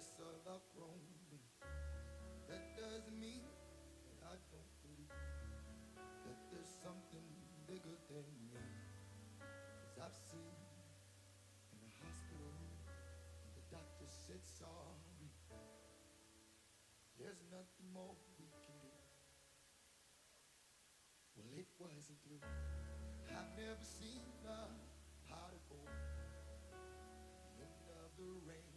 Yes, I've outgrown me. That doesn't mean that I don't believe that there's something bigger than me. Cause I've seen in the hospital, the doctor said sorry. There's nothing more we can do. Well, it wasn't through. I've never seen a heart of gold. End of the rainbow.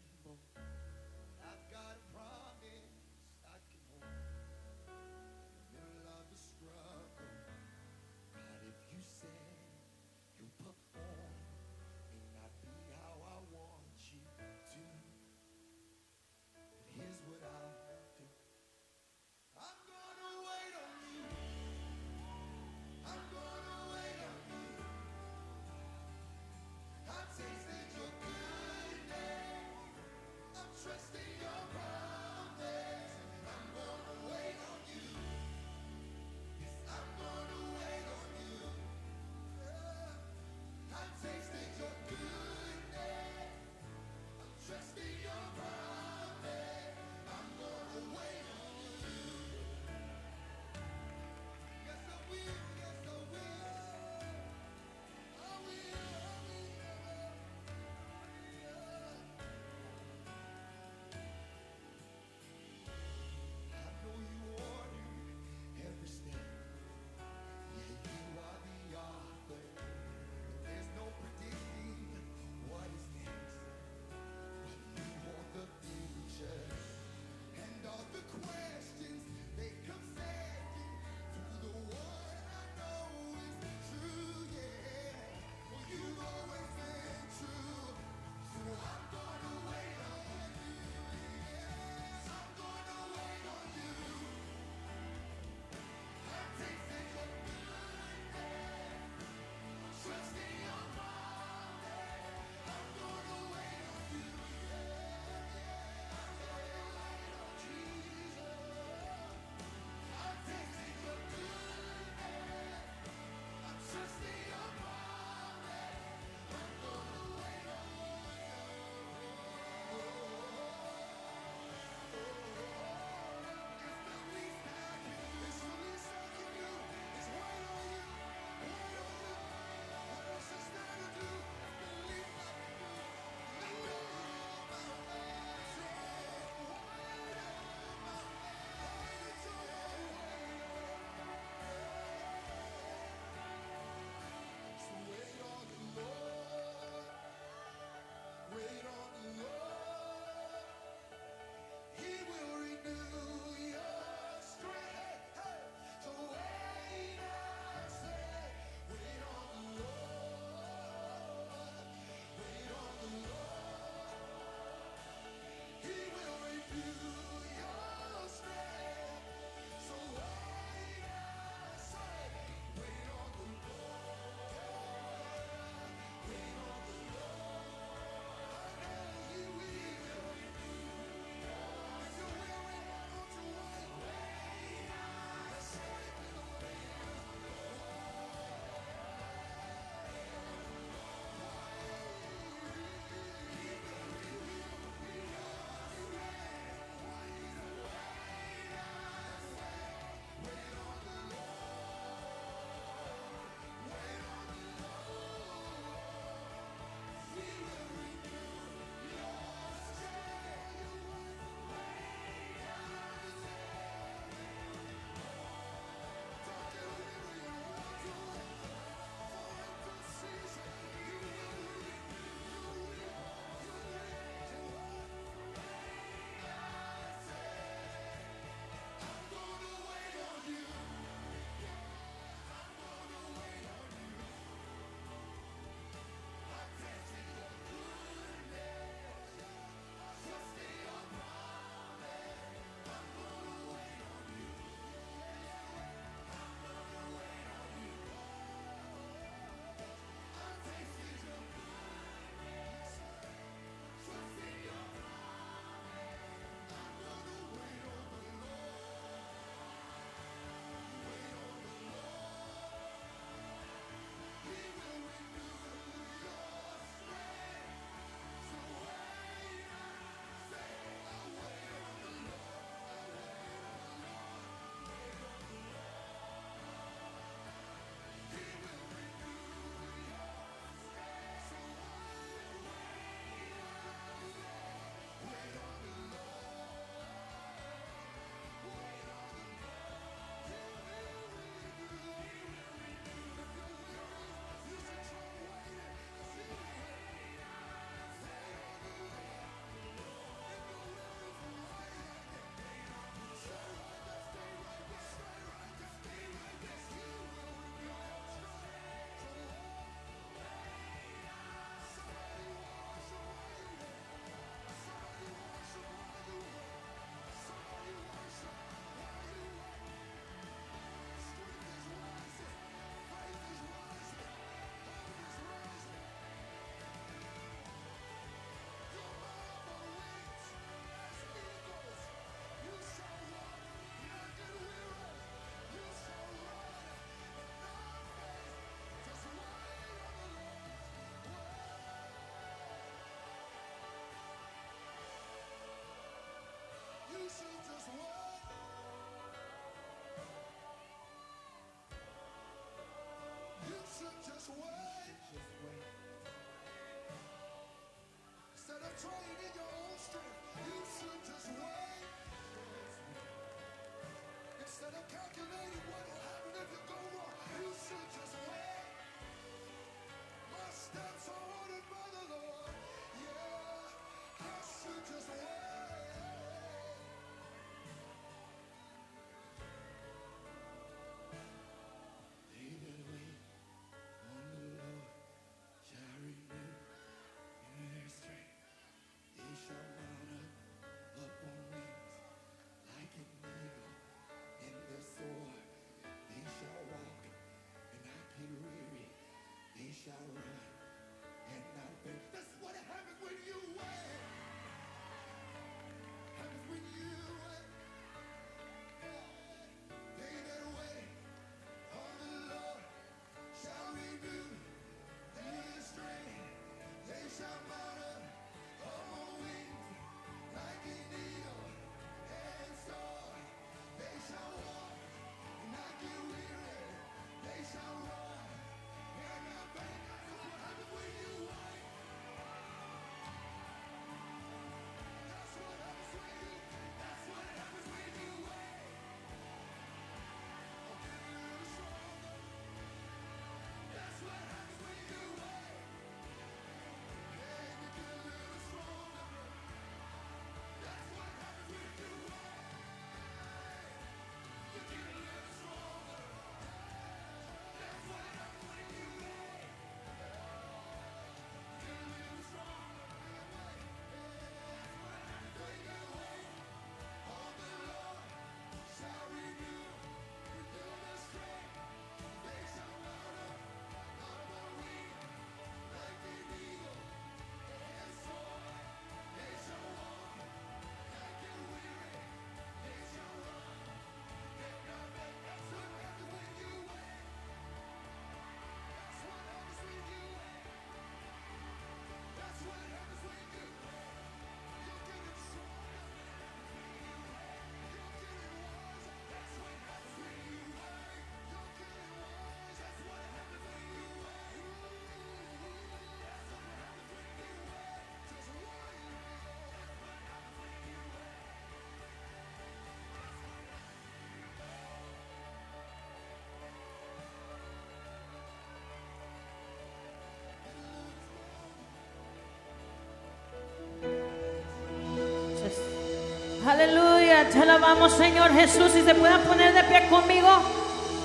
Aleluya, te alabamos Señor Jesús. Si se puedan poner de pie conmigo,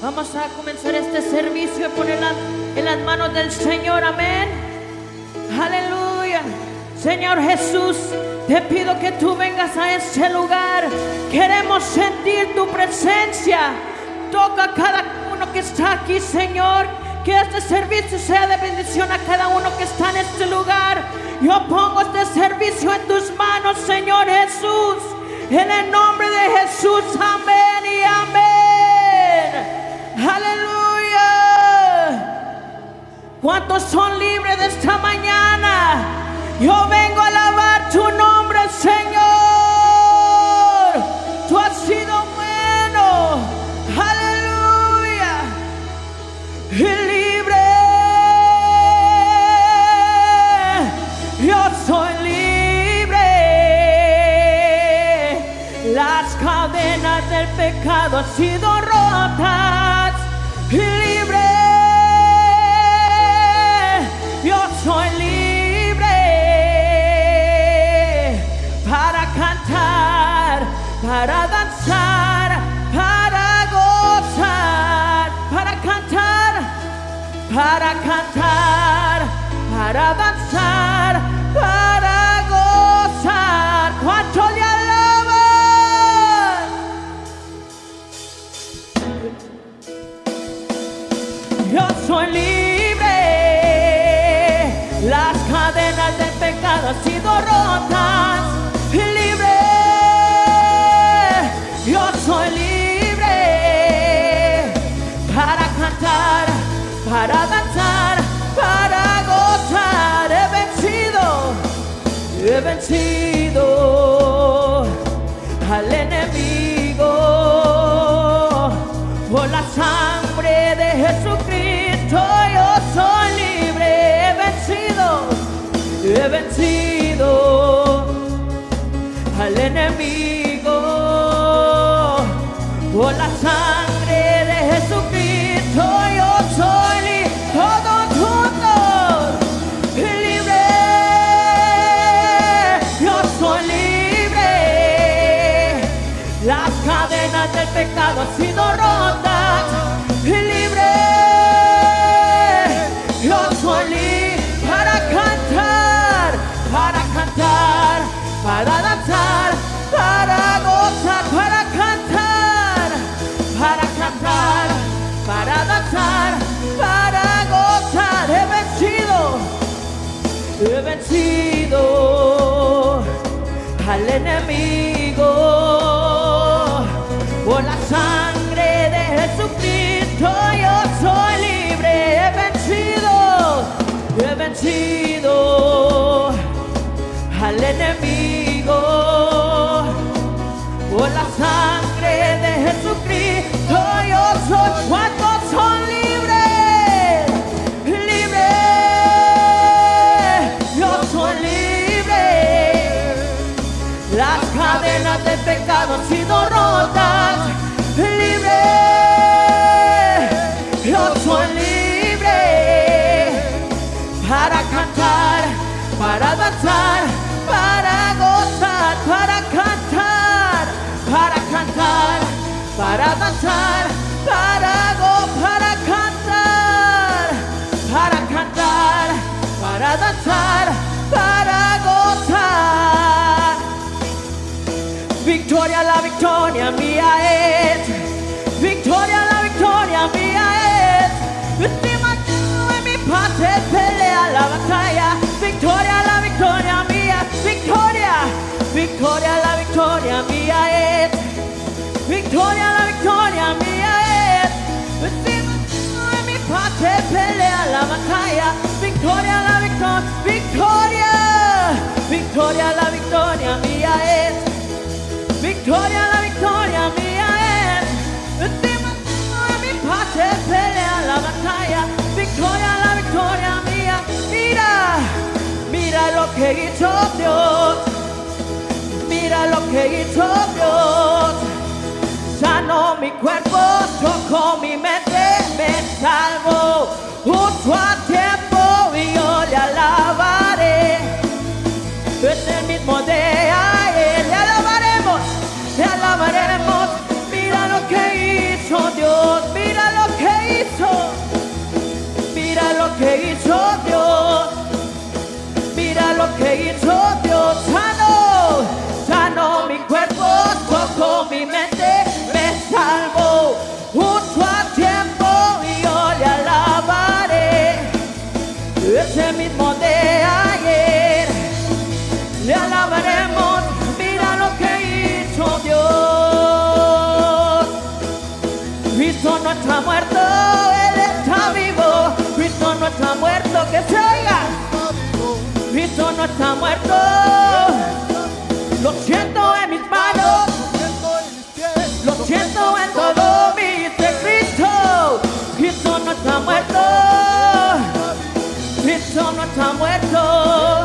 vamos a comenzar este servicio y ponerla en las manos del Señor. Amén. Aleluya. Señor Jesús, te pido que tú vengas a este lugar. Queremos sentir tu presencia. Toca a cada uno que está aquí, Señor. Que este servicio sea de bendición a cada uno que está en este lugar. Yo pongo este servicio en tus manos, Señor Jesús. En el nombre de Jesús, amén y amén. Aleluya. ¿Cuántos son libres de esta mañana? Yo vengo a alabar tu nombre, Señor. Pecado han sido rotas. Libre. Yo soy libre para cantar, para danzar, para gozar, para cantar, para cantar, para danzar, sido rotas. Libre. Yo soy libre. Para cantar, para danzar, para gozar. He vencido. He vencido al enemigo por la sangre he vencido al enemigo por la sangre de Jesucristo. Yo soy libre, todos juntos, vencido al enemigo por la sangre de Jesucristo. Yo soy libre, he vencido, he vencido al enemigo por la sangre de Jesucristo. Yo soy, para cantar, para danzar, para gozar, para cantar, para cantar, para danzar, Victoria, la victoria mía es. Victoria, la victoria mía es. Encima tú en mi parte pelea la batalla. Victoria, la victoria mía. Victoria, victoria, la victoria mía es. Victoria, la victoria mía es. Encima tú en mi parte pelea la batalla. Victoria, la. Victoria, victoria, hizo Dios. Mira lo que hizo Dios. Sanó mi cuerpo, tocó mi mente, me salvó. Justo a tiempo y yo le alabaré. Es el mismo de que hizo Dios. Sanó, sanó mi cuerpo, tocó mi mente, me salvó. No está muerto. Lo siento en mis manos, lo siento en todo mi ser. Cristo. Cristo no está muerto. Cristo no está muerto.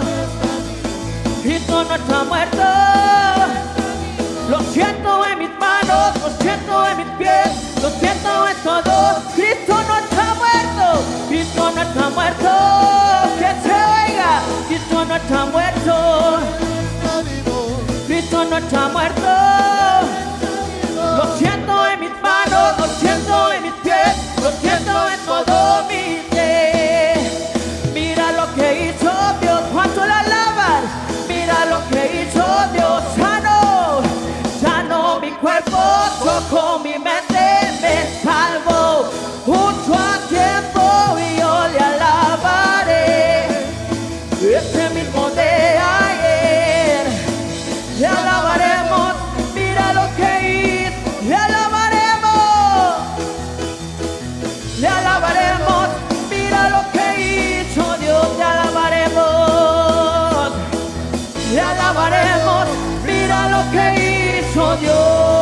Cristo no está muerto. Lo siento en mis manos, lo siento en mis pies, lo siento en todo. Cristo no está muerto, Cristo no está muerto. Cristo no está muerto, Cristo no está muerto. Lo siento en mis manos, lo siento en mis pies, lo siento en todo mi le alabaremos. Mira lo que hizo, le alabaremos. Le alabaremos, mira lo que hizo Dios, le alabaremos. Le alabaremos, mira lo que hizo Dios.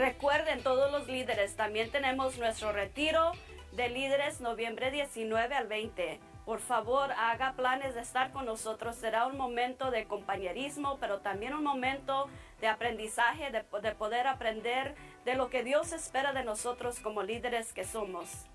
Recuerden todos los líderes, también tenemos nuestro retiro de líderes noviembre 19 al 20. Por favor, haga planes de estar con nosotros. Será un momento de compañerismo, pero también un momento de aprendizaje, de, de poder aprender de lo que Dios espera de nosotros como líderes que somos.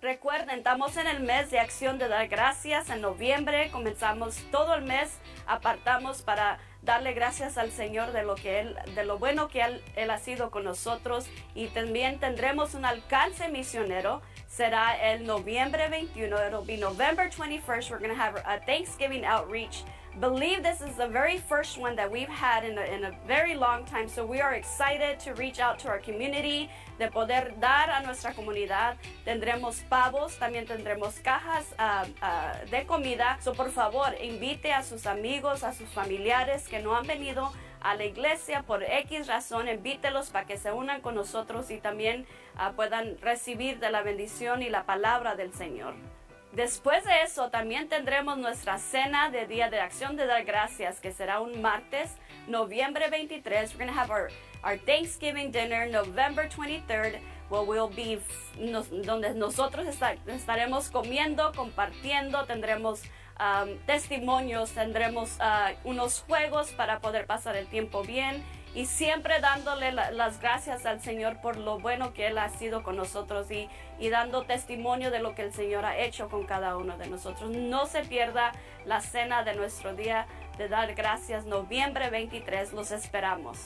Recuerden, estamos en el mes de acción de dar gracias. En noviembre comenzamos todo el mes, apartamos para darle gracias al Señor de lo que él, de lo bueno que él, ha sido con nosotros y también tendremos un alcance misionero. Será el noviembre 21. It'll be November 21st. We're going to have a Thanksgiving outreach. Believe this is the very first one that we've had in a, in a very long time. So we are excited to reach out to our community, de poder dar a nuestra comunidad. Tendremos pavos, también tendremos cajas ah, ah, de comida. So por favor, invite a sus amigos, a sus familiares que no han venido a la iglesia por X razón, invítelos para que se unan con nosotros y también ah, puedan recibir de la bendición y la palabra del Señor. Después de eso, también tendremos nuestra cena de Día de Acción de Dar Gracias, que será un martes, noviembre 23. We're going to have our, our Thanksgiving dinner, November 23rd, where we'll be, nos- donde nosotros esta- estaremos comiendo, compartiendo, tendremos um, testimonios, tendremos uh, unos juegos para poder pasar el tiempo bien y siempre dándole la- las gracias al Señor por lo bueno que Él ha sido con nosotros y, y dando testimonio de lo que el Señor ha hecho con cada uno de nosotros. No se pierda la cena de nuestro día de dar gracias, noviembre 23, los esperamos.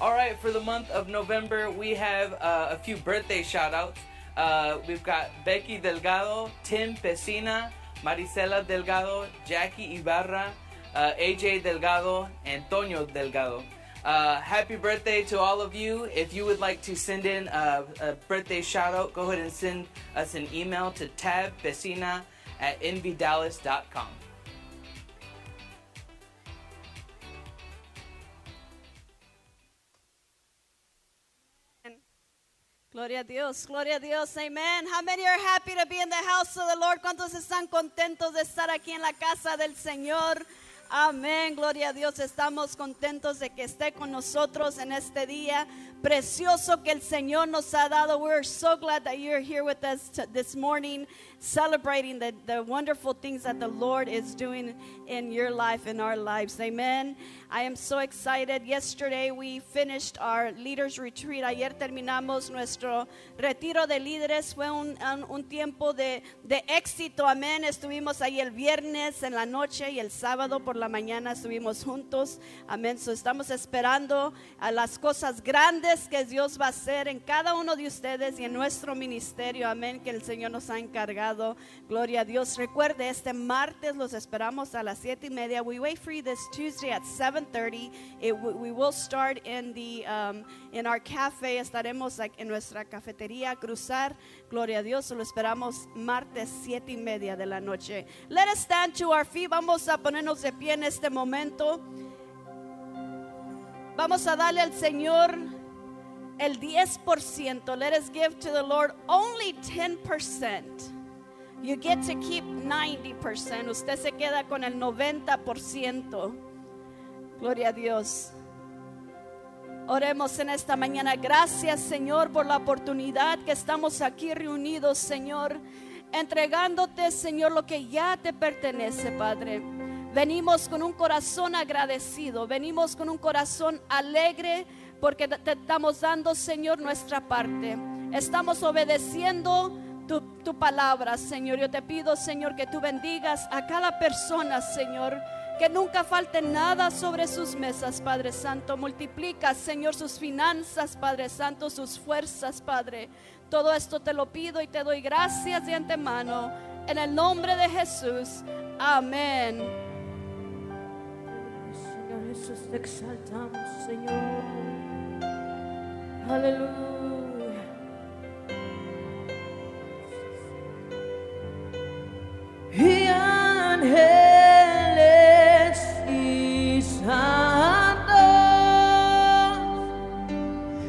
All right, for the month of November, we have uh, a few birthday shout outs. Uh, we've got Becky Delgado, Tim Pesina, Marisela Delgado, Jackie Ibarra, uh, AJ Delgado, Antonio Delgado. Uh, happy birthday to all of you. If you would like to send in a, a birthday shout out, go ahead and send us an email to tabpesina at envydallas.com. Gloria a Dios, gloria a Dios, amen. How many are happy to be in the house of the Lord? ¿Cuántos están contentos de estar aquí en la casa del Señor? Amén, gloria a Dios. Estamos contentos de que esté con nosotros en este día precioso que el Señor nos ha dado. We're so glad that you're here with us this morning, celebrating the, the wonderful things that the Lord is doing in your life, in our lives. Amen. I am so excited. Yesterday we finished our leaders retreat. Ayer terminamos nuestro retiro de líderes. Fue un, un- un tiempo de, de éxito. Amén. Estuvimos ahí el viernes en la noche y el sábado por la mañana estuvimos juntos. Amén. So estamos esperando a las cosas grandes que Dios va a hacer en cada uno de ustedes y en nuestro ministerio. Amén. Que el Señor nos ha encargado. Gloria a Dios. Recuerde, este martes los esperamos a las siete y media. We wait for you this Tuesday at 7:30. It w- we will start in the um, in our cafe. Estaremos en nuestra cafetería a cruzar. Gloria a Dios. Lo esperamos martes siete y media de la noche. Let us stand to our feet. Vamos a ponernos de pie en este momento. Vamos a darle al Señor el 10%. Let us give to the Lord only 10%. You get to keep 90%. Usted se queda con el 90%. Gloria a Dios. Oremos en esta mañana. Gracias, Señor, por la oportunidad que estamos aquí reunidos, Señor. Entregándote, Señor, lo que ya te pertenece, Padre. Venimos con un corazón agradecido. Venimos con un corazón alegre porque te estamos dando, Señor, nuestra parte. Estamos obedeciendo tu, palabra, Señor. Yo te pido, Señor, que tú bendigas a cada persona, Señor. Que nunca falte nada sobre sus mesas, Padre Santo. Multiplica, Señor, sus finanzas, Padre Santo, sus fuerzas, Padre. Todo esto te lo pido y te doy gracias de antemano. En el nombre de Jesús. Amén. Señor Jesús, te exaltamos, Señor. Aleluya. Y ángeles y santos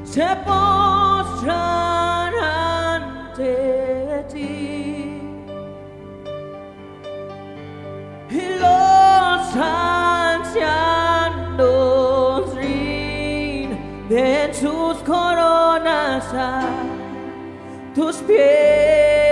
se postran ante ti. Y los ancianos coronas a tus pies,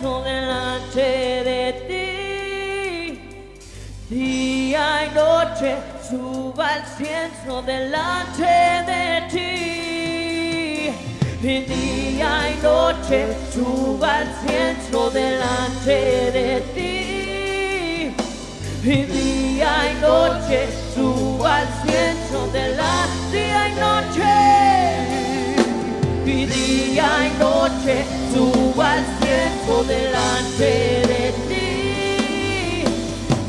paso delante de ti. Día y noche suba el cienzo delante de ti. Día y noche suba el cienzo delante de ti. Y día y noche suba el cienzo delante día y noche. Y día y noche suba al cielo tiempo delante de ti.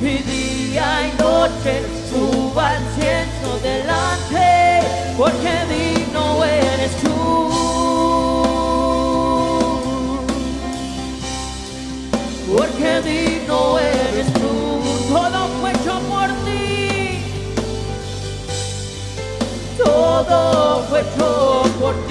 Y día y noche suba al cielo delante, porque digno eres tú. Porque digno eres tú, todo fue hecho por ti. Todo fue hecho por ti.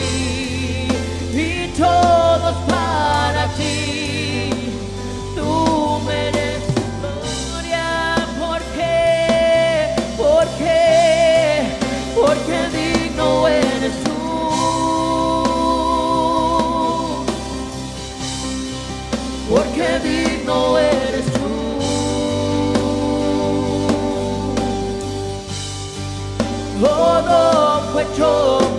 que digno eres tú. Todo fue hecho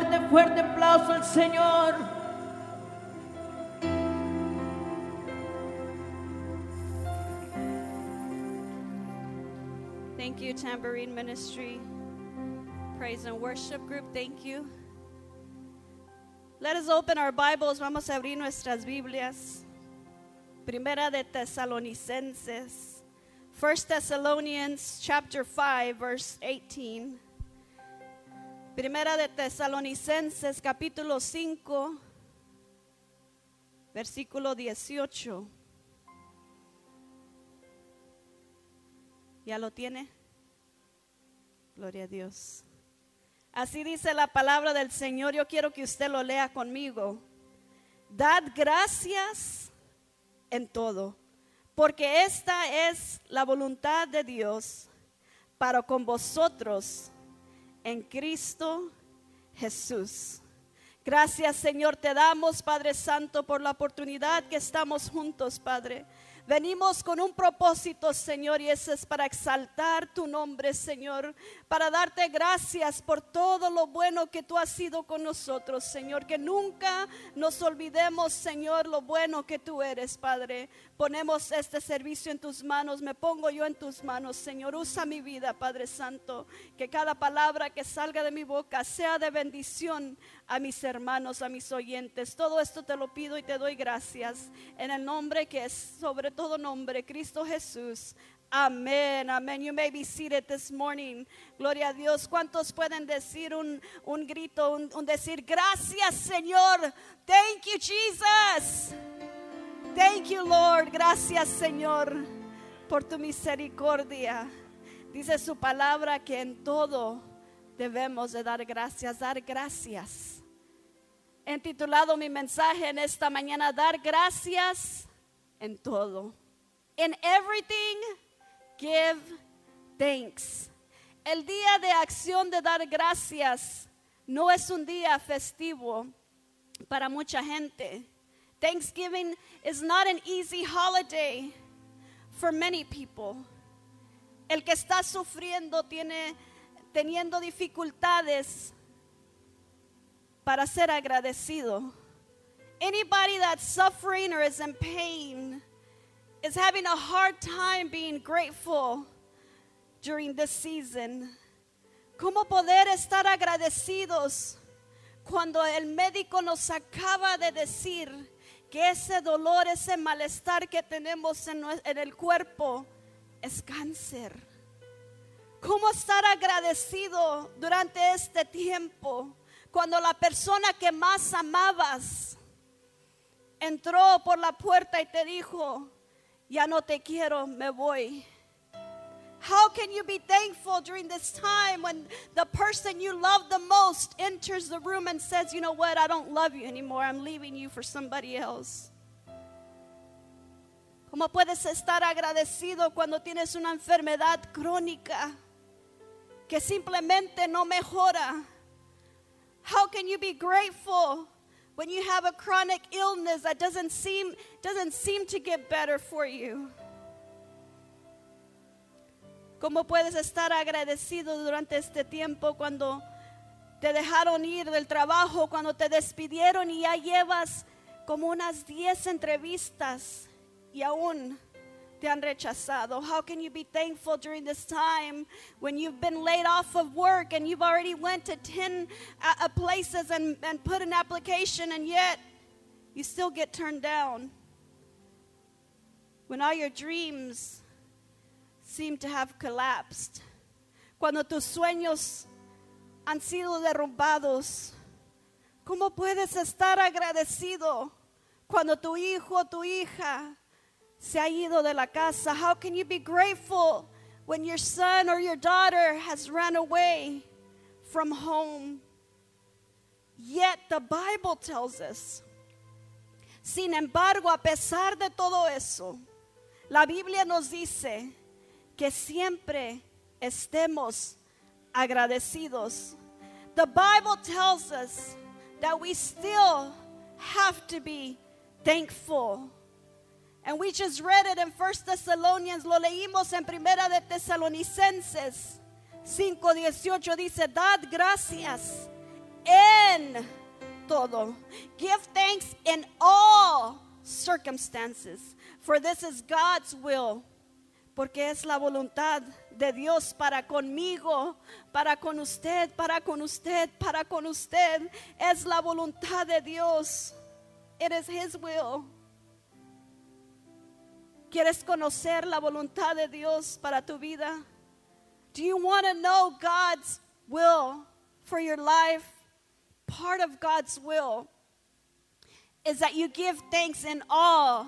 fuerte, fuerte aplauso al Señor. Thank you, Tambourine Ministry, Praise and Worship Group. Thank you. Let us open our Bibles. Vamos a abrir nuestras Biblias. Primera de Tesalonicenses. 1 Thessalonians chapter 5 verse 18. Primera de Tesalonicenses capítulo 5 versículo 18. ¿Ya lo tiene? Gloria a Dios. Así dice la palabra del Señor. Yo quiero que usted lo lea conmigo. Dad gracias en todo, porque esta es la voluntad de Dios para con vosotros en Cristo Jesús. Gracias Señor, te damos Padre Santo por la oportunidad que estamos juntos, Padre. Venimos con un propósito, Señor, y ese es para exaltar tu nombre, Señor, para darte gracias por todo lo bueno que tú has sido con nosotros, Señor, que nunca nos olvidemos, Señor, lo bueno que tú eres, Padre. Ponemos este servicio en tus manos, me pongo yo en tus manos, Señor. Usa mi vida, Padre Santo, que cada palabra que salga de mi boca sea de bendición a mis hermanos, a mis oyentes. Todo esto te lo pido y te doy gracias en el nombre que es sobre todo nombre, Cristo Jesús. Amén, amén. You may be seated this morning. Gloria a Dios. ¿Cuántos pueden decir un, un grito, un, un decir, gracias Señor? Thank you, Jesus. Thank you, Lord. Gracias, Señor, por tu misericordia. Dice su palabra que en todo debemos de dar gracias, dar gracias. He titulado mi mensaje en esta mañana, dar gracias en todo. In everything, give thanks. El día de acción de dar gracias no es un día festivo para mucha gente. Thanksgiving is not an easy holiday for many people. El que está sufriendo tiene teniendo dificultades para ser agradecido. Anybody that's suffering or is in pain is having a hard time being grateful during this season. ¿Cómo poder estar agradecidos cuando el médico nos acaba de decir que ese dolor, ese malestar que tenemos en, el cuerpo es cáncer? ¿Cómo estar agradecido durante este tiempo cuando la persona que más amabas entró por la puerta y te dijo, ya no te quiero, me voy? How can you be thankful during this time when the person you love the most enters the room and says, You know what? I don't love you anymore. I'm leaving you for somebody else. ¿Cómo puedes estar agradecido cuando tienes una enfermedad crónica que simplemente no mejora? How can you be grateful when you have a chronic illness that doesn't seem doesn't seem to get better for you? ¿Cómo puedes estar agradecido durante este tiempo cuando te dejaron ir del trabajo, cuando te despidieron y ya llevas como unas 10 entrevistas y aún te han rechazado? How can you be thankful during this time when you've been laid off of work and you've already went to 10 uh, uh, places and, and put an application and yet you still get turned down? When all your dreams seem to have collapsed. Cuando tus sueños han sido derrumbados. ¿Cómo puedes estar agradecido cuando tu hijo o tu hija se ha ido de la casa? How can you be grateful when your son or your daughter has run away from home? Yet the Bible tells us, sin embargo, a pesar de todo eso, la Biblia nos dice que siempre estemos agradecidos. The Bible tells us that we still have to be thankful. And we just read it in 1 Thessalonians, lo leímos en Primera de Tesalonicenses 5:18 dice, "Dad gracias en todo. Give thanks in all circumstances, for this is God's will." Porque es la voluntad de Dios para conmigo, para con usted, para con usted, para con usted. Es la voluntad de Dios. It is His will. ¿Quieres conocer la voluntad de Dios para tu vida? Do you want to know God's will for your life? Part of God's will is that you give thanks in all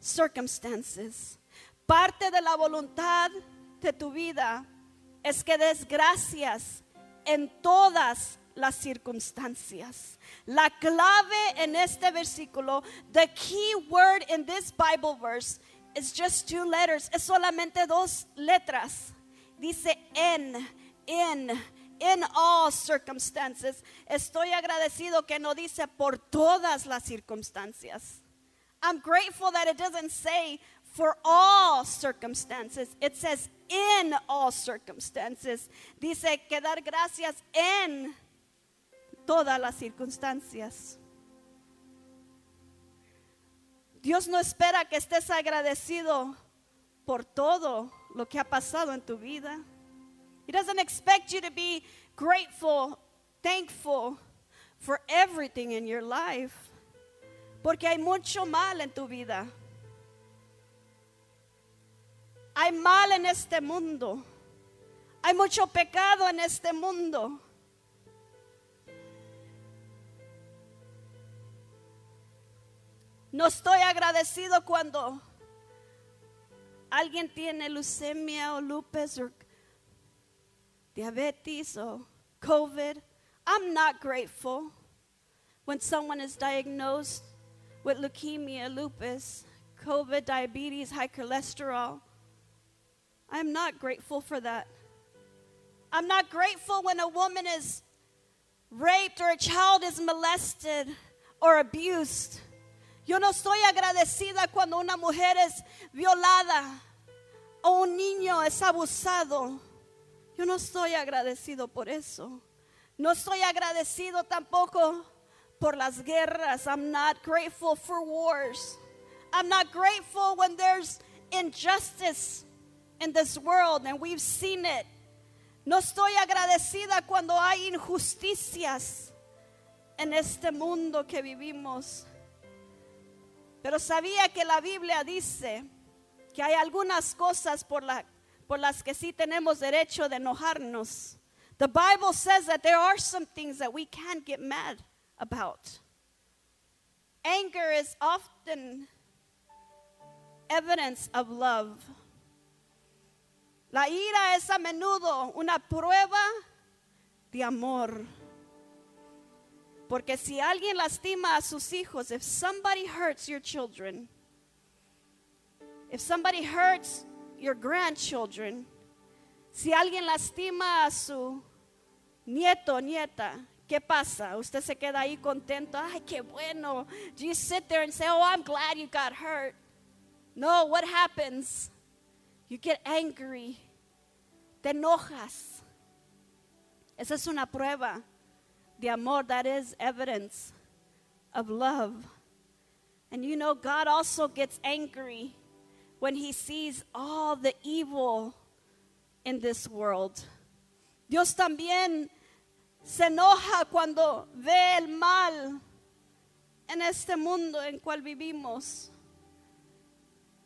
circumstances. Parte de la voluntad de tu vida es que des gracias en todas las circunstancias. La clave en este versículo, the key word in this Bible verse is just two letters, es solamente dos letras. Dice en, in, in all circumstances. Estoy agradecido que no dice por todas las circunstancias. I'm grateful that it doesn't say for all circumstances. It says in all circumstances. Dice que dar gracias en todas las circunstancias. Dios no espera que estés agradecido por todo lo que ha pasado en tu vida. He doesn't expect you to be grateful, thankful for everything in your life. Porque hay mucho mal en tu vida. Hay mal en este mundo. Hay mucho pecado en este mundo. No estoy agradecido cuando alguien tiene leucemia o lupus o diabetes o COVID. I'm not grateful when someone is diagnosed with leukemia, lupus, COVID, diabetes, high cholesterol. I'm not grateful for that. I'm not grateful when a woman is raped or a child is molested or abused. Yo no estoy agradecida cuando una mujer es violada o un niño es abusado. Yo no estoy agradecido por eso. No estoy agradecido tampoco por las guerras. I'm not grateful for wars. I'm not grateful when there's injustice in this world and we've seen it. No estoy agradecida cuando hay injusticias en este mundo que vivimos. Pero sabía que la Biblia dice que hay algunas cosas por, la, por las que sí tenemos derecho de enojarnos. The Bible says that there are some things that we can't get mad about. Anger is often evidence of love. La ira es a menudo una prueba de amor. Porque si alguien lastima a sus hijos, if somebody hurts your children, If somebody hurts your grandchildren, si alguien lastima a su nieto, nieta, ¿qué pasa? Usted se queda ahí contento. Ay, qué bueno. Do you sit there and say, Oh, I'm glad you got hurt? No, what happens? You get angry. Te enojas. Esa es una prueba de amor. That is evidence of love. And you know, God also gets angry when he sees all the evil in this world. Dios también se enoja cuando ve el mal en este mundo en cual vivimos.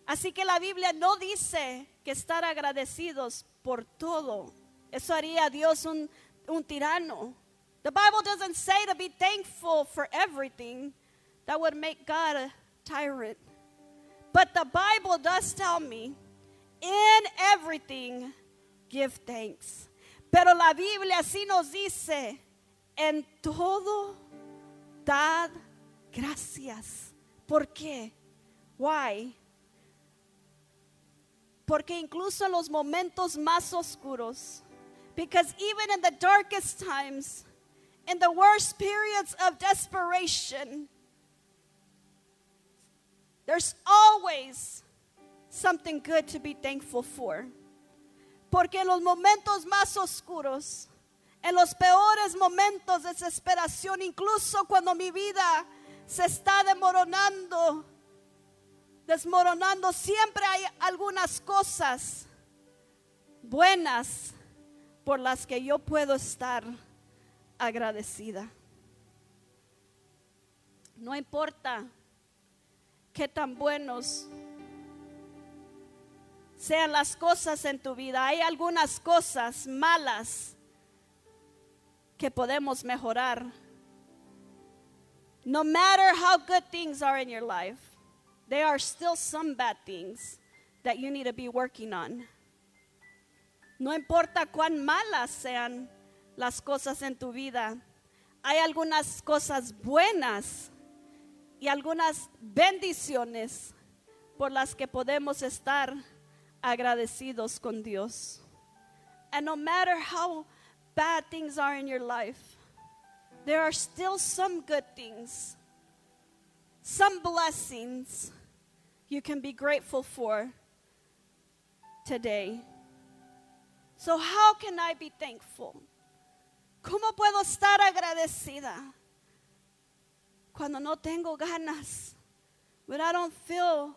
Así que la Biblia no dice que estar agradecidos por todo. Eso haría a Dios un, un tirano. The Bible doesn't say to be thankful for everything. That would make God a tyrant. But the Bible does tell me, in everything, give thanks. Pero la Biblia sí nos dice, en todo, dad gracias. ¿Por qué? Why? Porque incluso en los momentos más oscuros, because even in the darkest times, in the worst periods of desperation, there's always something good to be thankful for. Porque en los momentos más oscuros, en los peores momentos de desesperación, incluso cuando mi vida se está desmoronando, desmoronando, siempre hay algunas cosas buenas por las que yo puedo estar agradecida. No importa qué tan buenos sean las cosas en tu vida, hay algunas cosas malas que podemos mejorar. No matter how good things are in your life, there are still some bad things that you need to be working on. No importa cuán malas sean las cosas en tu vida, hay algunas cosas buenas y algunas bendiciones por las que podemos estar agradecidos con Dios. And no matter how bad things are in your life, there are still some good things, some blessings you can be grateful for today. So, how can I be thankful? ¿Cómo puedo estar agradecida cuando no tengo ganas? When I don't feel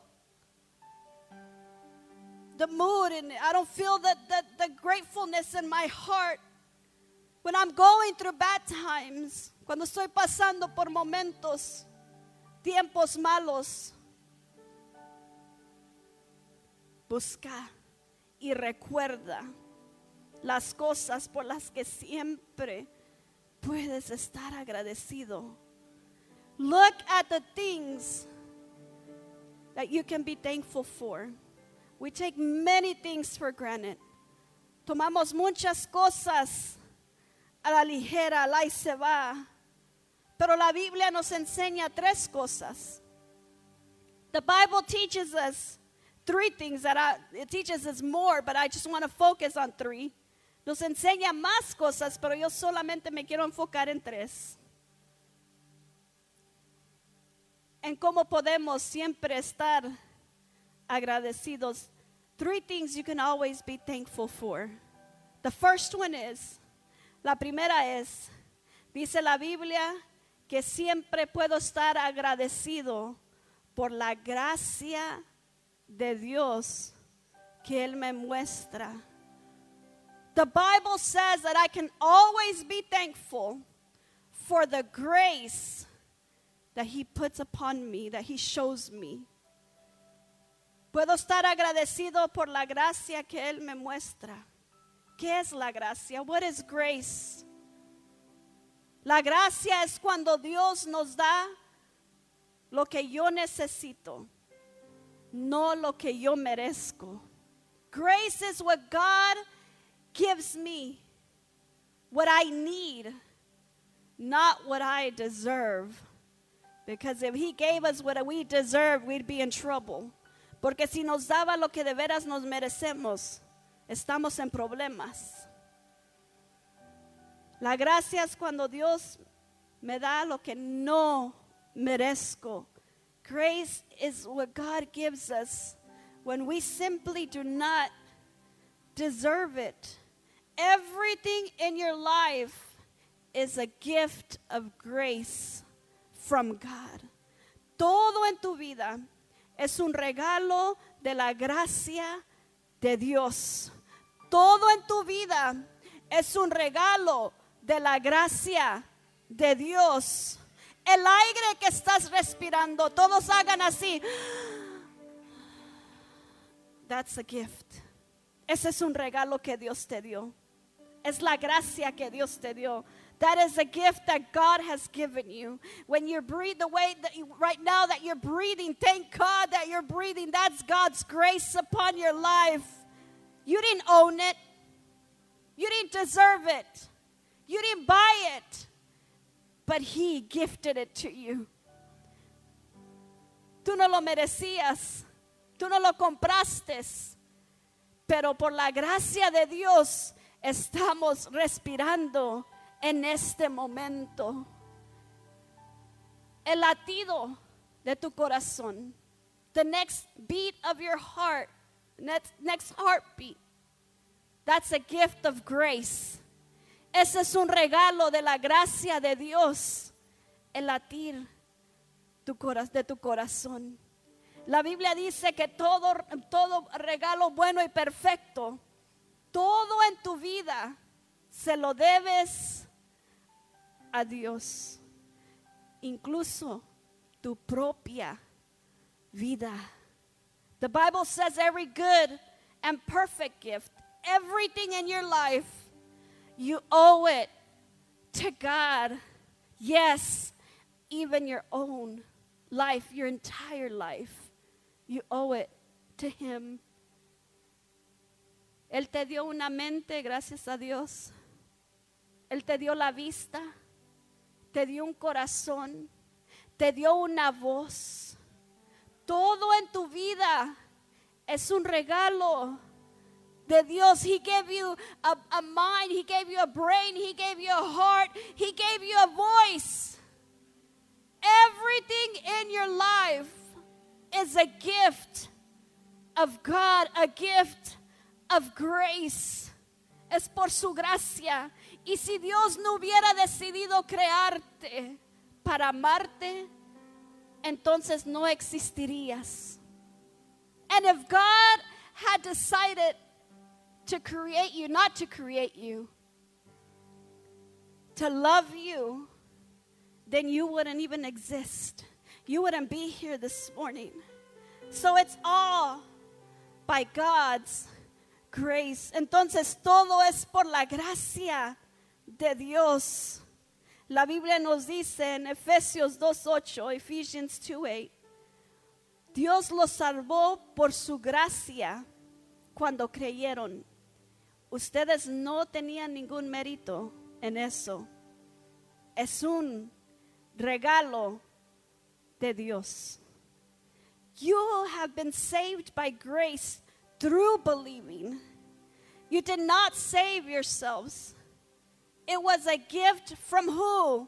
the mood and I don't feel the, the, the gratefulness in my heart. When I'm going through bad times, cuando estoy pasando por momentos, tiempos malos, busca y recuerda las cosas por las que siempre puedes estar agradecido. Look at the things that you can be thankful for. We take many things for granted. Tomamos muchas cosas a la ligera, la y se va. Pero la Biblia nos enseña tres cosas. The Bible teaches us three things that I, it teaches us more, but I just want to focus on three. Nos enseña más cosas, pero yo solamente me quiero enfocar en tres. En cómo podemos siempre estar agradecidos. Three things you can always be thankful for. The first one is, la primera es, dice la Biblia que siempre puedo estar agradecido por la gracia de Dios que Él me muestra. The Bible says that I can always be thankful for the grace that He puts upon me, that He shows me. Puedo estar agradecido por la gracia que Él me muestra. ¿Qué es la gracia? What is grace? La gracia es cuando Dios nos da lo que yo necesito, no lo que yo merezco. Grace is what God gives me, what I need, not what I deserve. Because if He gave us what we deserve, we'd be in trouble. Porque si nos daba lo que de veras nos merecemos, estamos en problemas. La gracia es cuando Dios me da lo que no merezco. Grace is what God gives us when we simply do not deserve it. Everything in your life is a gift of grace from God. Todo en tu vida es un regalo de la gracia de Dios. Todo en tu vida es un regalo de la gracia de Dios. El aire que estás respirando, todos hagan así. That's a gift. Ese es un regalo que Dios te dio. Es la gracia que Dios te dio. That is a gift that God has given you. When you breathe the way that you, right now that you're breathing, thank God that you're breathing. That's God's grace upon your life. You didn't own it. You didn't deserve it. You didn't buy it. But he gifted it to you. Tú no lo merecías. Tú no lo compraste. Pero por la gracia de Dios estamos respirando en este momento. El latido de tu corazón. The next beat of your heart. Next, next heartbeat. That's a gift of grace. Ese es un regalo de la gracia de Dios. El latir de tu corazón. La Biblia dice que todo, todo regalo bueno y perfecto, todo en tu vida, se lo debes a Dios. Incluso tu propia vida. The Bible says every good and perfect gift, everything in your life, you owe it to God. Yes, even your own life, your entire life, you owe it to Him. Él te dio una mente, gracias a Dios. Él te dio la vista, te dio un corazón, te dio una voz. Todo en tu vida es un regalo de Dios. He gave you a, a mind, He gave you a brain, He gave you a heart, He gave you a voice. Everything in your life is a gift of God, a gift of grace. Es por su gracia. Y si Dios no hubiera decidido crearte para amarte, entonces no existirías. And if God had decided to create you, not to create you, to love you, then you wouldn't even exist. You wouldn't be here this morning. So it's all by God's grace. Entonces todo es por la gracia de Dios. La Biblia nos dice en Efesios 2.8, Ephesians 2.8, Dios los salvó por su gracia cuando creyeron. Ustedes no tenían ningún mérito en eso. Es un regalo de Dios. You have been saved by grace through believing. You did not save yourselves. It was a gift from who?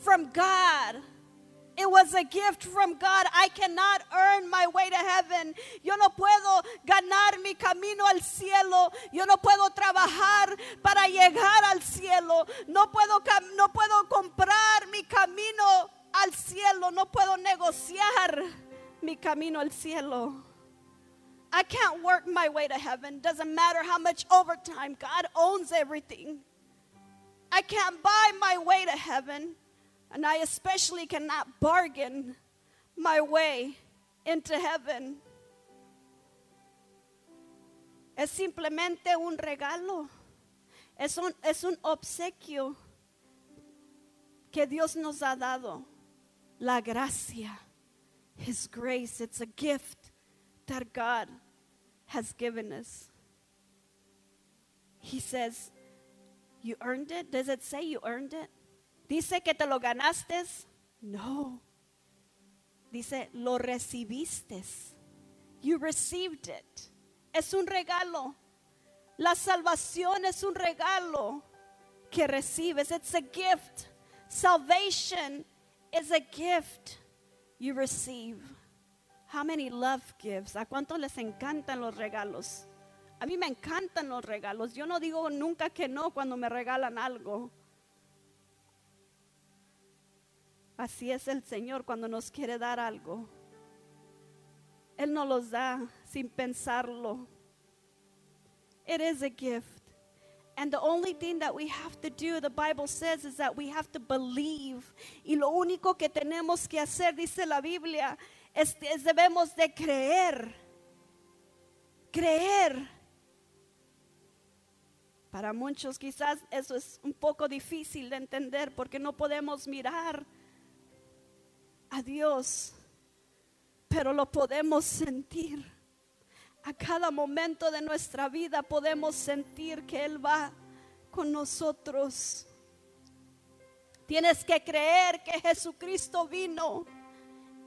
From God. It was a gift from God. I cannot earn my way to heaven. Yo no puedo ganar mi camino al cielo. Yo no puedo trabajar para llegar al cielo. No puedo, no puedo comprar mi camino al cielo. No puedo negociar mi camino al cielo. I can't work my way to heaven. Doesn't matter how much overtime. God owns everything. I can't buy my way to heaven. And I especially cannot bargain my way into heaven. Es simplemente un regalo. Es un, es un obsequio que Dios nos ha dado. La gracia. His grace. It's a gift that God has given us. He says, You earned it? Does it say you earned it? Dice que te lo ganaste? No. Dice, lo recibiste. You received it. Es un regalo. La salvación es un regalo que recibes. It's a gift. Salvation is a gift you receive. How many love gives? ¿A cuántos les encantan los regalos? A mí me encantan los regalos. Yo no digo nunca que no cuando me regalan algo. Así es el Señor cuando nos quiere dar algo. Él nos los da sin pensarlo. It is a gift. And the only thing that we have to do, the Bible says, is that we have to believe. Y lo único que tenemos que hacer, dice la Biblia, es, debemos de creer. Creer. Para muchos quizás eso es un poco difícil de entender porque no podemos mirar a Dios, pero lo podemos sentir. A cada momento de nuestra vida podemos sentir que Él va con nosotros. Tienes que creer que Jesucristo vino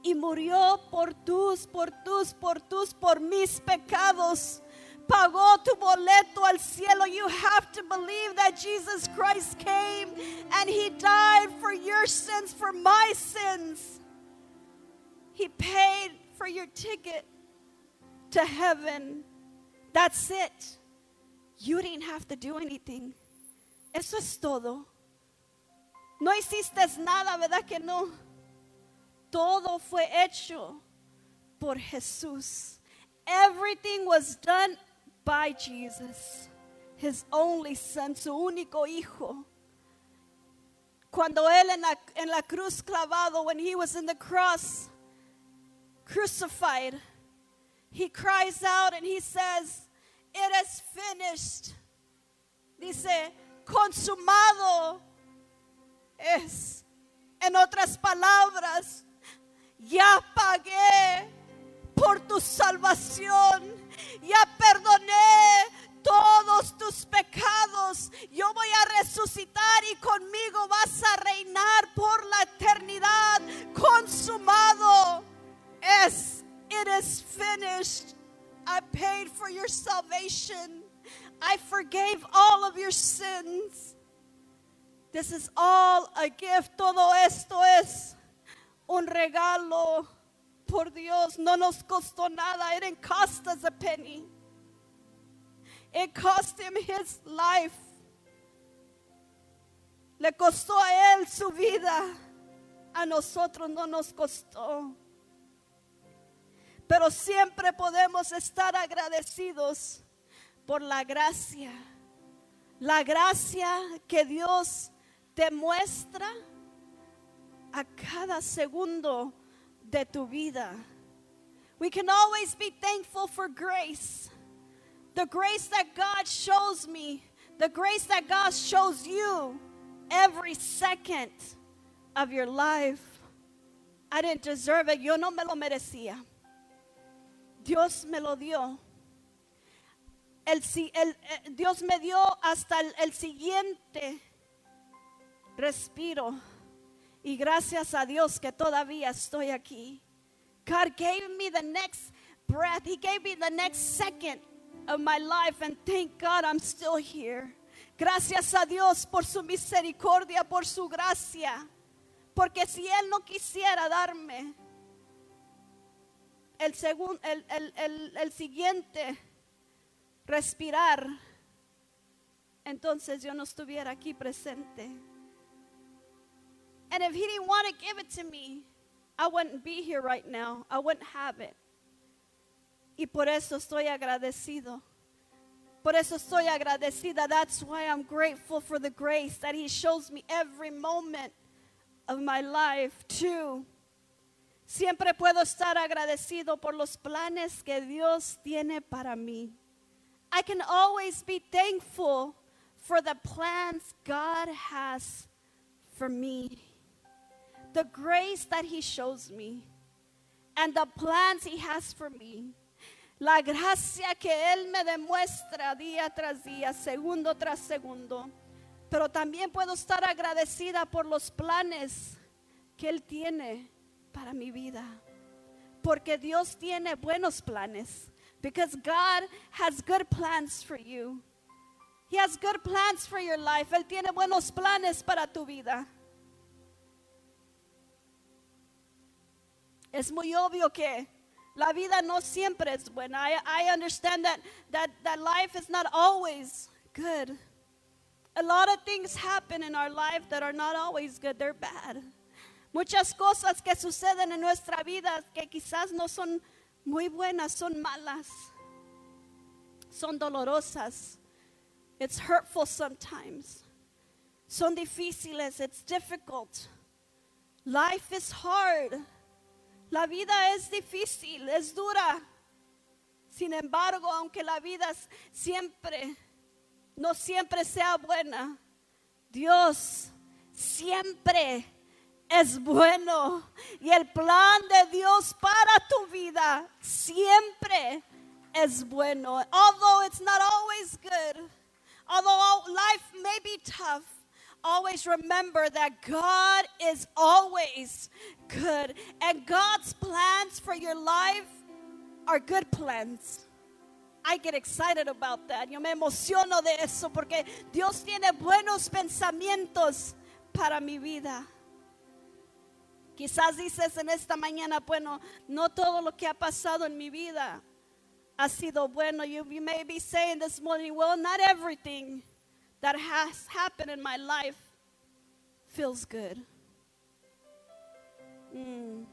y murió por tus, por tus, por tus, por mis pecados. Pagó tu boleto al cielo. You have to believe that Jesus Christ came and He died for your sins, for my sins. He paid for your ticket to heaven. That's it. You didn't have to do anything. Eso es todo. No hiciste nada, ¿verdad que no? Todo fue hecho por Jesús. Everything was done by Jesus, his only son, su único hijo. Cuando él en la, en la cruz clavado, when he was in the cross, crucified, he cries out and he says, It is finished. Dice, consumado es. En otras palabras, ya pagué por tu salvación, ya perdoné todos tus pecados. Yo voy a resucitar y conmigo vas a reinar por la eternidad. Consumado es. It is finished. I paid for your salvation. I forgave all of your sins. This is all a gift. Todo esto es un regalo por Dios. No nos costó nada. It didn't cost a penny. It cost him his life. Le costó a él su vida. A nosotros no nos costó. Pero siempre podemos estar agradecidos por la gracia. La gracia que Dios te muestra a cada segundo de tu vida. We can always be thankful for grace. The grace that God shows me, the grace that God shows you every second of your life. I didn't deserve it. Yo no me lo merecía. Dios me lo dio. El, el- eh, Dios me dio hasta el, el siguiente respiro. Y gracias a Dios que todavía estoy aquí. God gave me the next breath. He gave me the next second of my life. And thank God I'm still here. Gracias a Dios por su misericordia, por su gracia. Porque si Él no quisiera darme el, segun- el, el- el- el siguiente respirar, entonces yo no estuviera aquí presente. And if he didn't want to give it to me, I wouldn't be here right now. I wouldn't have it. Y por eso estoy agradecido. Por eso estoy agradecida. That's why I'm grateful for the grace that he shows me every moment of my life too. Siempre puedo estar agradecido por los planes que Dios tiene para mí. I can always be thankful for the plans God has for me. The grace that He shows me and the plans He has for me. La gracia que Él me demuestra día tras día, segundo tras segundo. Pero también puedo estar agradecida por los planes que Él tiene para mi vida. Porque Dios tiene buenos planes. Because God has good plans for you. He has good plans for your life. Él tiene buenos planes para tu vida. Es muy obvio que la vida no siempre es buena. I, I understand that, that, that life is not always good. A lot of things happen in our life that are not always good, they're bad. Muchas cosas que suceden en nuestra vida que quizás no son muy buenas, son malas, son dolorosas. It's hurtful sometimes. Son difíciles, it's difficult. Life is hard. La vida es difícil, es dura. Sin embargo, aunque la vida siempre, no siempre sea buena, Dios siempre es bueno. Y el plan de Dios para tu vida siempre es bueno. Although it's not always good, although life may be tough, always remember that God is always good. And God's plans for your life are good plans. I get excited about that. Yo me emociono de eso porque Dios tiene buenos pensamientos para mi vida. Quizás dices en esta mañana, bueno, no todo lo que ha pasado en mi vida ha sido bueno. You, you may be saying this morning, well, not everything that has happened in my life feels good. Mm.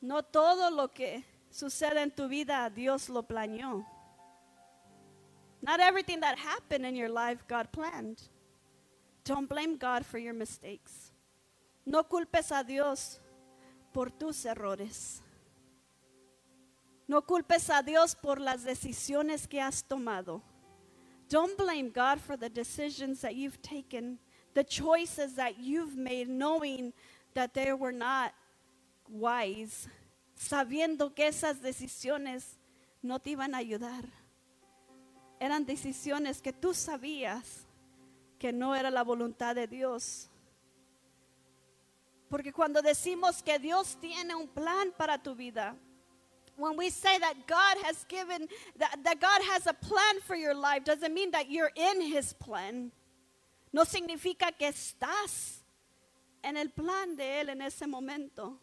No todo lo que sucede en tu vida Dios lo planeó. Not everything that happened in your life God planned. Don't blame God for your mistakes. No culpes a Dios por tus errores. No culpes a Dios por las decisiones que has tomado. Don't blame God for the decisions that you've taken, the choices that you've made, knowing that they were not wise, sabiendo que esas decisiones no te iban a ayudar. Eran decisiones que tú sabías que no era la voluntad de Dios. Porque cuando decimos que Dios tiene un plan para tu vida, when we say that God has given, that, that God has a plan for your life, doesn't mean that you're in His plan. No significa que estás en el plan de Él en ese momento.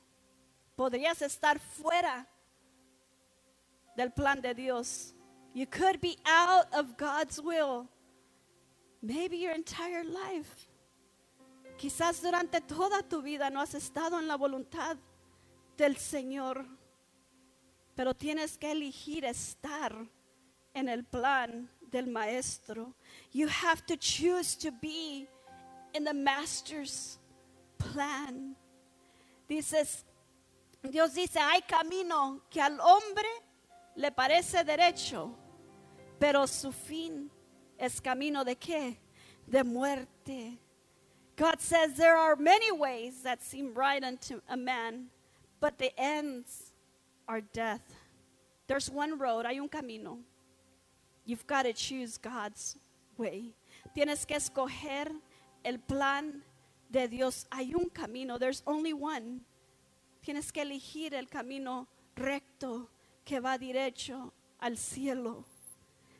Podrías estar fuera del plan de Dios. You could be out of God's will. Maybe your entire life. Quizás durante toda tu vida no has estado en la voluntad del Señor. Pero tienes que elegir estar en el plan del maestro. You have to choose to be in the master's plan. Dices, Dios dice, hay camino que al hombre le parece derecho, pero su fin es camino de qué? De muerte. God says there are many ways that seem right unto a man, but the ends are death. There's one road, hay un camino. You've got to choose God's way. Tienes que escoger el plan de Dios. Hay un camino, there's only one. Tienes que elegir el camino recto que va derecho al cielo.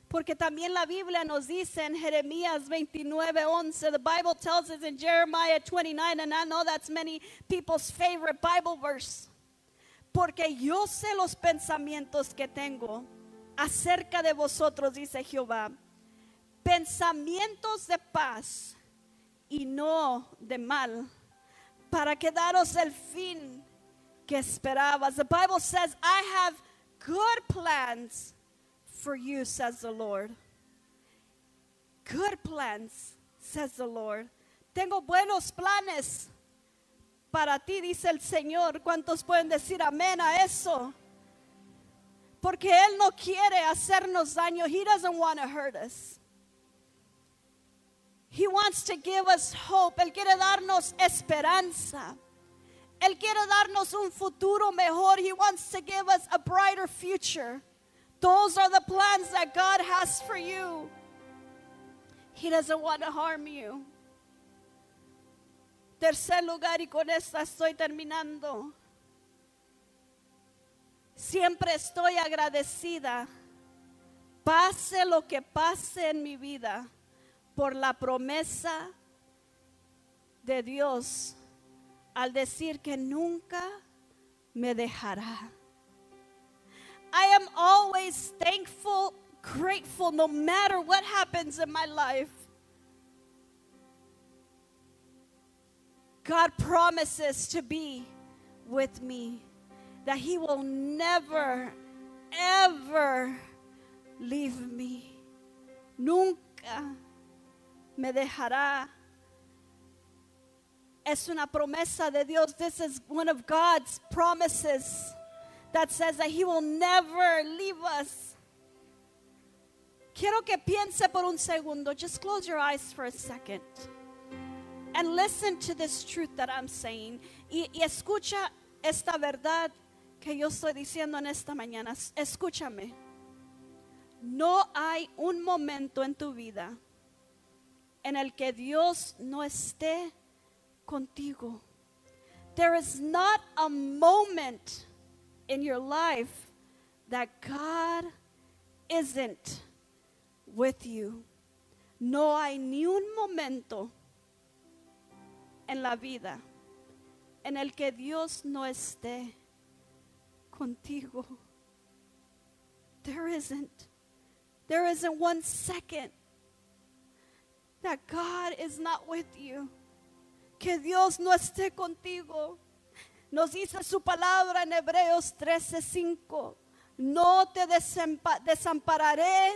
Porque también la Biblia nos dice en Jeremías 29, 11, the Bible tells us in Jeremiah 29, and I know that's many people's favorite Bible verse. Porque yo sé los pensamientos que tengo acerca de vosotros, dice Jehová. Pensamientos de paz y no de mal, para que daros el fin que esperabas. The Bible says, I have good plans for you, says the Lord. Good plans, says the Lord. Tengo buenos planes para ti, dice el Señor. ¿Cuántos pueden decir amén a eso? Porque Él no quiere hacernos daño. He doesn't want to hurt us. He wants to give us hope. Él quiere darnos esperanza. Él quiere darnos un futuro mejor. He wants to give us a brighter future. Those are the plans that God has for you. He doesn't want to harm you. Tercer lugar, y con esta estoy terminando. Siempre estoy agradecida, pase lo que pase en mi vida, por la promesa de Dios al decir que nunca me dejará. I am always thankful, grateful, no matter what happens in my life. God promises to be with me, that He will never, ever leave me. Nunca me dejará. Es una promesa de Dios. This is one of God's promises that says that He will never leave us. Quiero que piense por un segundo. Just close your eyes for a second. And listen to this truth that I'm saying. Y, y escucha esta verdad que yo estoy diciendo en esta mañana. Escúchame. No hay un momento en tu vida en el que Dios no esté contigo. There is not a moment in your life that God isn't with you. No hay ni un momento en la vida en el que Dios no esté contigo. There isn't. There isn't one second that God is not with you. Que Dios no esté contigo. Nos dice su palabra en Hebreos 13:5. No te desampa- desampararé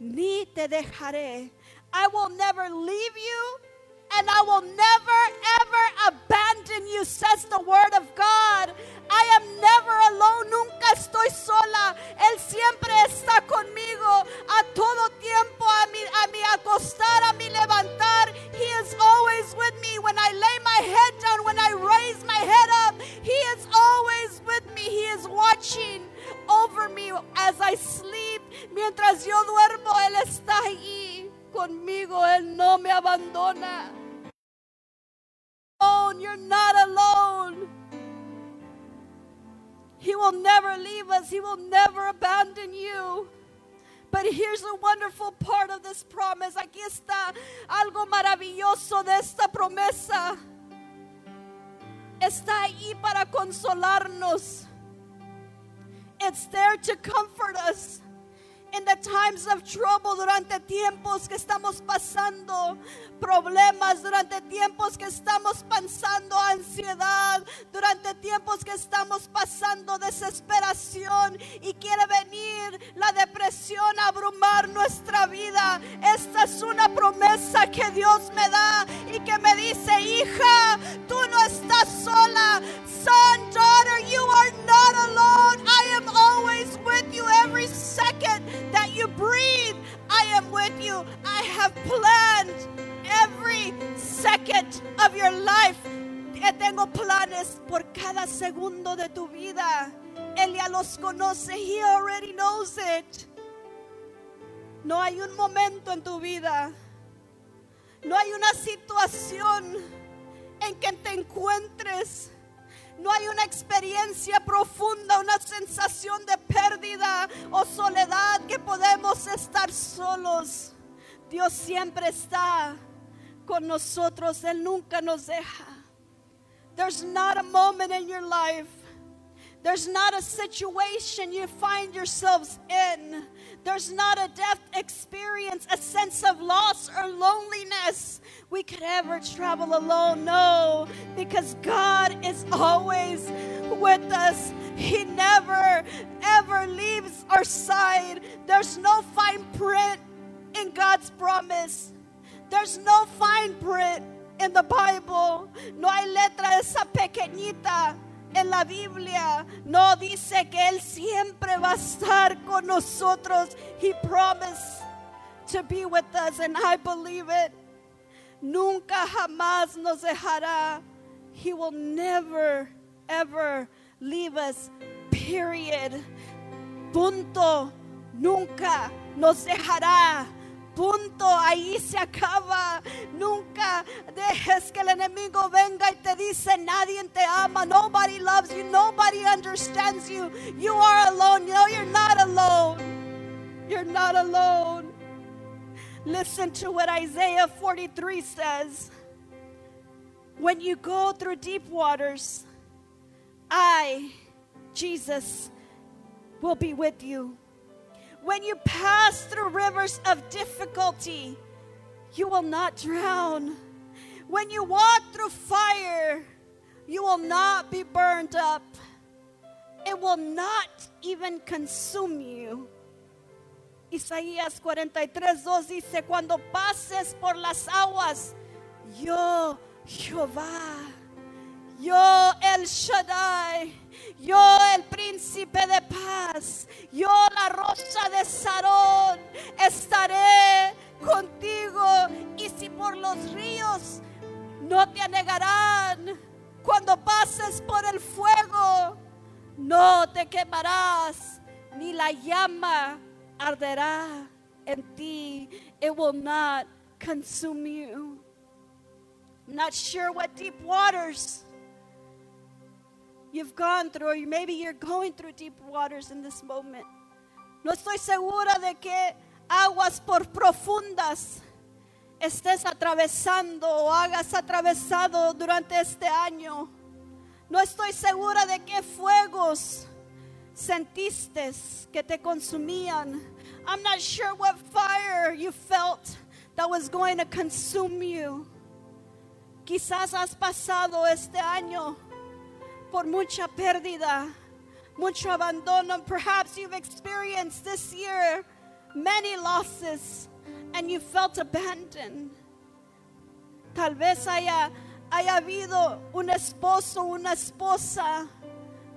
ni te dejaré. I will never leave you and I will never ever abandon you, says the word of God. I am never alone, nunca estoy sola. Él siempre está conmigo a todo tiempo, a mi, a mi acostar, a mi levantar. He is always with me when I lay my head down, when I raise my head up. He is always with me. He is watching over me as I sleep. Mientras yo duermo, Él está allí conmigo. Él no me abandona. Alone, You're not alone. He will never leave us. He will never abandon you. But here's the wonderful part of this promise. Aquí está algo maravilloso de esta promesa. Está ahí para consolarnos. It's there to comfort us in the times of trouble, durante tiempos que estamos pasando problemas, durante tiempos que estamos pasando ansiedad, durante tiempos que estamos pasando desesperación y quiere venir la depresión a abrumar nuestra vida. Esta es una promesa que Dios me da y que me dice, hija, tú no estás sola. Son, daughter, you are not alone. Always with you every second that you breathe. I am with you. I have planned every second of your life. Tengo planes por cada segundo de tu vida. Él ya los conoce. He already knows it. No hay un momento en tu vida. No hay una situación en que te encuentres. Hay una experiencia profunda, una sensación de pérdida o soledad que podemos estar solos. Dios siempre está con nosotros. Él nunca nos deja. There's not a moment in your life. There's not a situation you find yourselves in. There's not a death experience, a sense of loss or loneliness we could ever travel alone. No, because God is always with us. He never, ever leaves our side. There's no fine print in God's promise. There's no fine print in the Bible. No hay letra esa pequeñita en la Biblia. No dice que Él siempre va a estar con nosotros. He promised to be with us, and I believe it. Nunca jamás nos dejará. He will never, ever leave us. Period. Punto. Nunca nos dejará. Punto, ahí se acaba. Nunca dejes que el enemigo venga y te dice, nadie te ama, nobody loves you, nobody understands you. You are alone. No, you're not alone. You're not alone. Listen to what Isaiah 43 says. When you go through deep waters, I, Jesus, will be with you. When you pass through rivers of difficulty, you will not drown. When you walk through fire, you will not be burned up. It will not even consume you. Isaías 43, 2 dice, cuando pases por las aguas, yo, Jehová, yo el Shaddai, yo el príncipe de paz, yo la rosa de Sarón, estaré contigo. Y si por los ríos no te anegarán, cuando pases por el fuego, no te quemarás, ni la llama arderá en ti. It will not consume you. I'm not sure what deep waters you've gone through, or maybe you're going through deep waters in this moment. No estoy segura de que aguas por profundas estés atravesando o hagas atravesado durante este año. No estoy segura de qué fuegos sentiste que te consumían. I'm not sure what fire you felt that was going to consume you. Quizás has pasado este año por mucha pérdida, mucho abandono. Perhaps you've experienced this year many losses and you felt abandoned. Tal vez haya, haya habido un esposo, una esposa,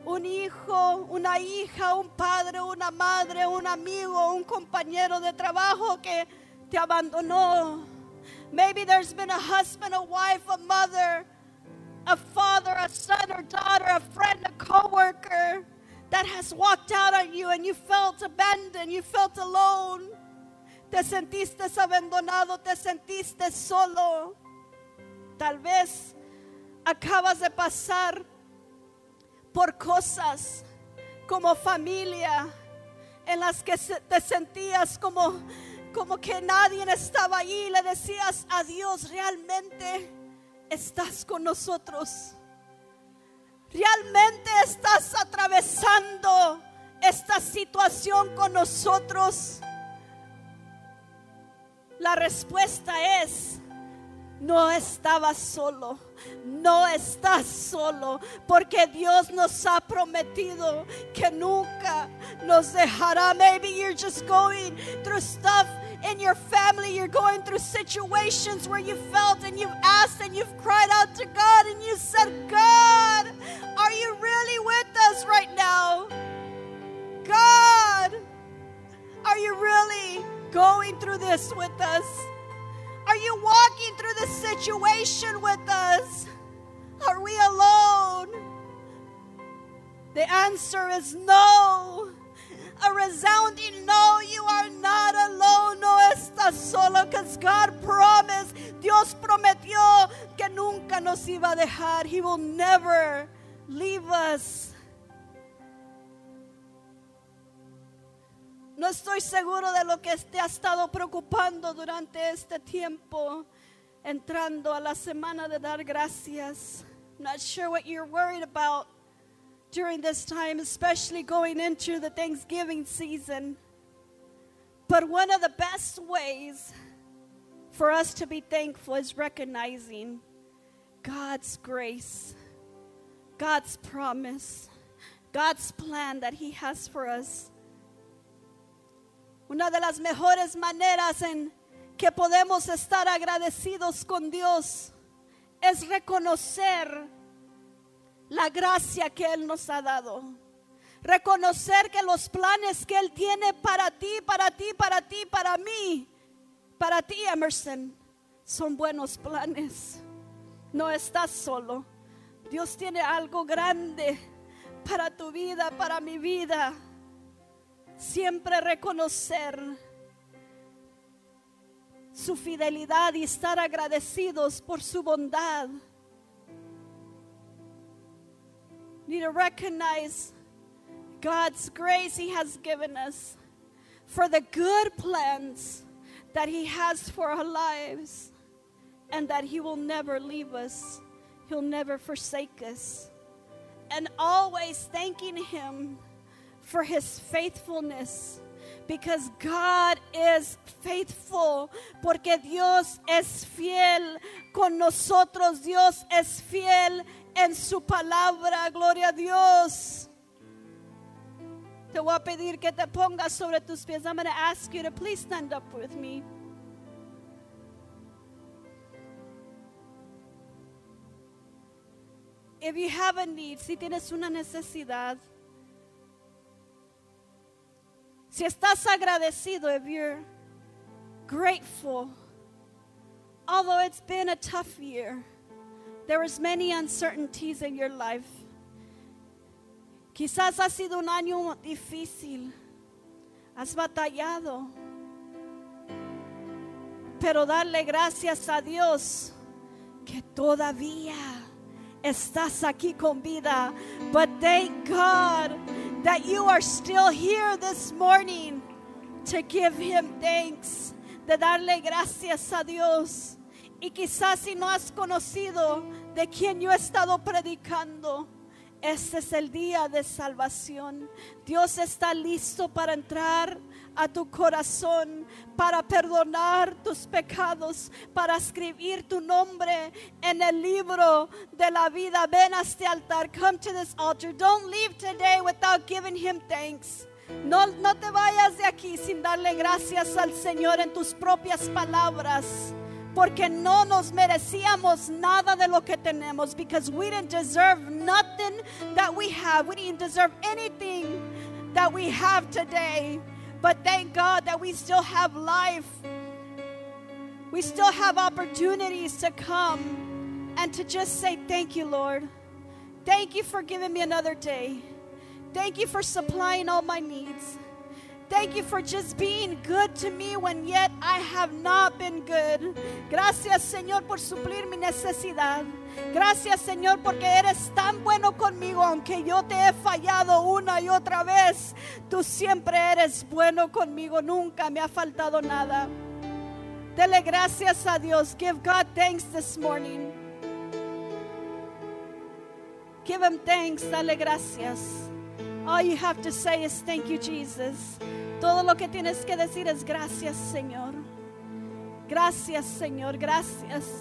un hijo, una hija, un padre, una madre, un amigo, un compañero de trabajo que te abandonó. Maybe there's been a husband, a wife, a mother, a father, a son or daughter, a friend, a coworker that has walked out on you and you felt abandoned, you felt alone. Te sentiste abandonado, te sentiste solo. Tal vez acabas de pasar por cosas como familia en las que te sentías como como que nadie estaba allí, le decías a Dios, realmente estás con nosotros. Realmente estás atravesando esta situación con nosotros. La respuesta es, no estabas solo, no estás solo, porque Dios nos ha prometido que nunca nos dejará. Maybe you're just going through stuff in your family, you're going through situations where you felt and you've asked and you've cried out to God and you said, God, are you really with us right now? God, are you really going through this with us? Are you walking through this situation with us? Are we alone? The answer is no. A resounding no, you are not alone. No estás solo because God promised, Dios prometió que nunca nos iba a dejar. He will never leave us. No estoy seguro de lo que te ha estado preocupando durante este tiempo, entrando a la semana de dar gracias. I'm Not sure what you're worried about during this time, especially going into the Thanksgiving season. But one of the best ways for us to be thankful is recognizing God's grace, God's promise, God's plan that He has for us. Una de las mejores maneras en que podemos estar agradecidos con Dios es reconocer la gracia que Él nos ha dado. Reconocer que los planes que Él tiene para ti, para ti, para ti, para mí, para ti, Emerson, son buenos planes. No estás solo. Dios tiene algo grande para tu vida, para mi vida siempre reconocer su fidelidad y estar agradecidos por su bondad. Need to recognize God's grace He has given us for the good plans that He has for our lives and that He will never leave us, He'll never forsake us. And always thanking Him for His faithfulness because God is faithful, porque Dios es fiel con nosotros, Dios es fiel en su palabra, gloria a Dios. Te voy a pedir que te pongas sobre tus pies. I'm going to ask you to please stand up with me. If you have a need, si tienes una necesidad, si estás agradecido, if you're grateful, although it's been a tough year, there is many uncertainties in your life. Quizás ha sido un año difícil. Has batallado. Pero darle gracias a Dios que todavía estás aquí con vida. But thank God that you are still here this morning to give Him thanks, de darle gracias a Dios. Y quizás si no has conocido de quien yo he estado predicando, este es el día de salvación. Dios está listo para entrar a tu corazón, para perdonar tus pecados, para escribir tu nombre en el libro de la vida. Ven a este altar. Come to this altar. Don't leave today without giving him thanks. No, no te vayas de aquí sin darle gracias al Señor en tus propias palabras. Porque no nos merecíamos nada de lo que tenemos. Because we didn't deserve nothing that we have. We didn't deserve anything that we have today. But thank God that we still have life. We still have opportunities to come and to just say, Thank you, Lord. Thank you for giving me another day. Thank you for supplying all my needs. Thank you for just being good to me when yet I have not been good. Gracias, Señor, por suplir mi necesidad. Gracias, Señor, porque eres tan bueno conmigo, aunque yo te he fallado una y otra vez. Tú siempre eres bueno conmigo, nunca me ha faltado nada. Dele gracias a Dios. Give God thanks this morning. Give Him thanks. Dale gracias. All you have to say is thank you, Jesus. Todo lo que tienes que decir es gracias, Señor. Gracias, Señor. Gracias.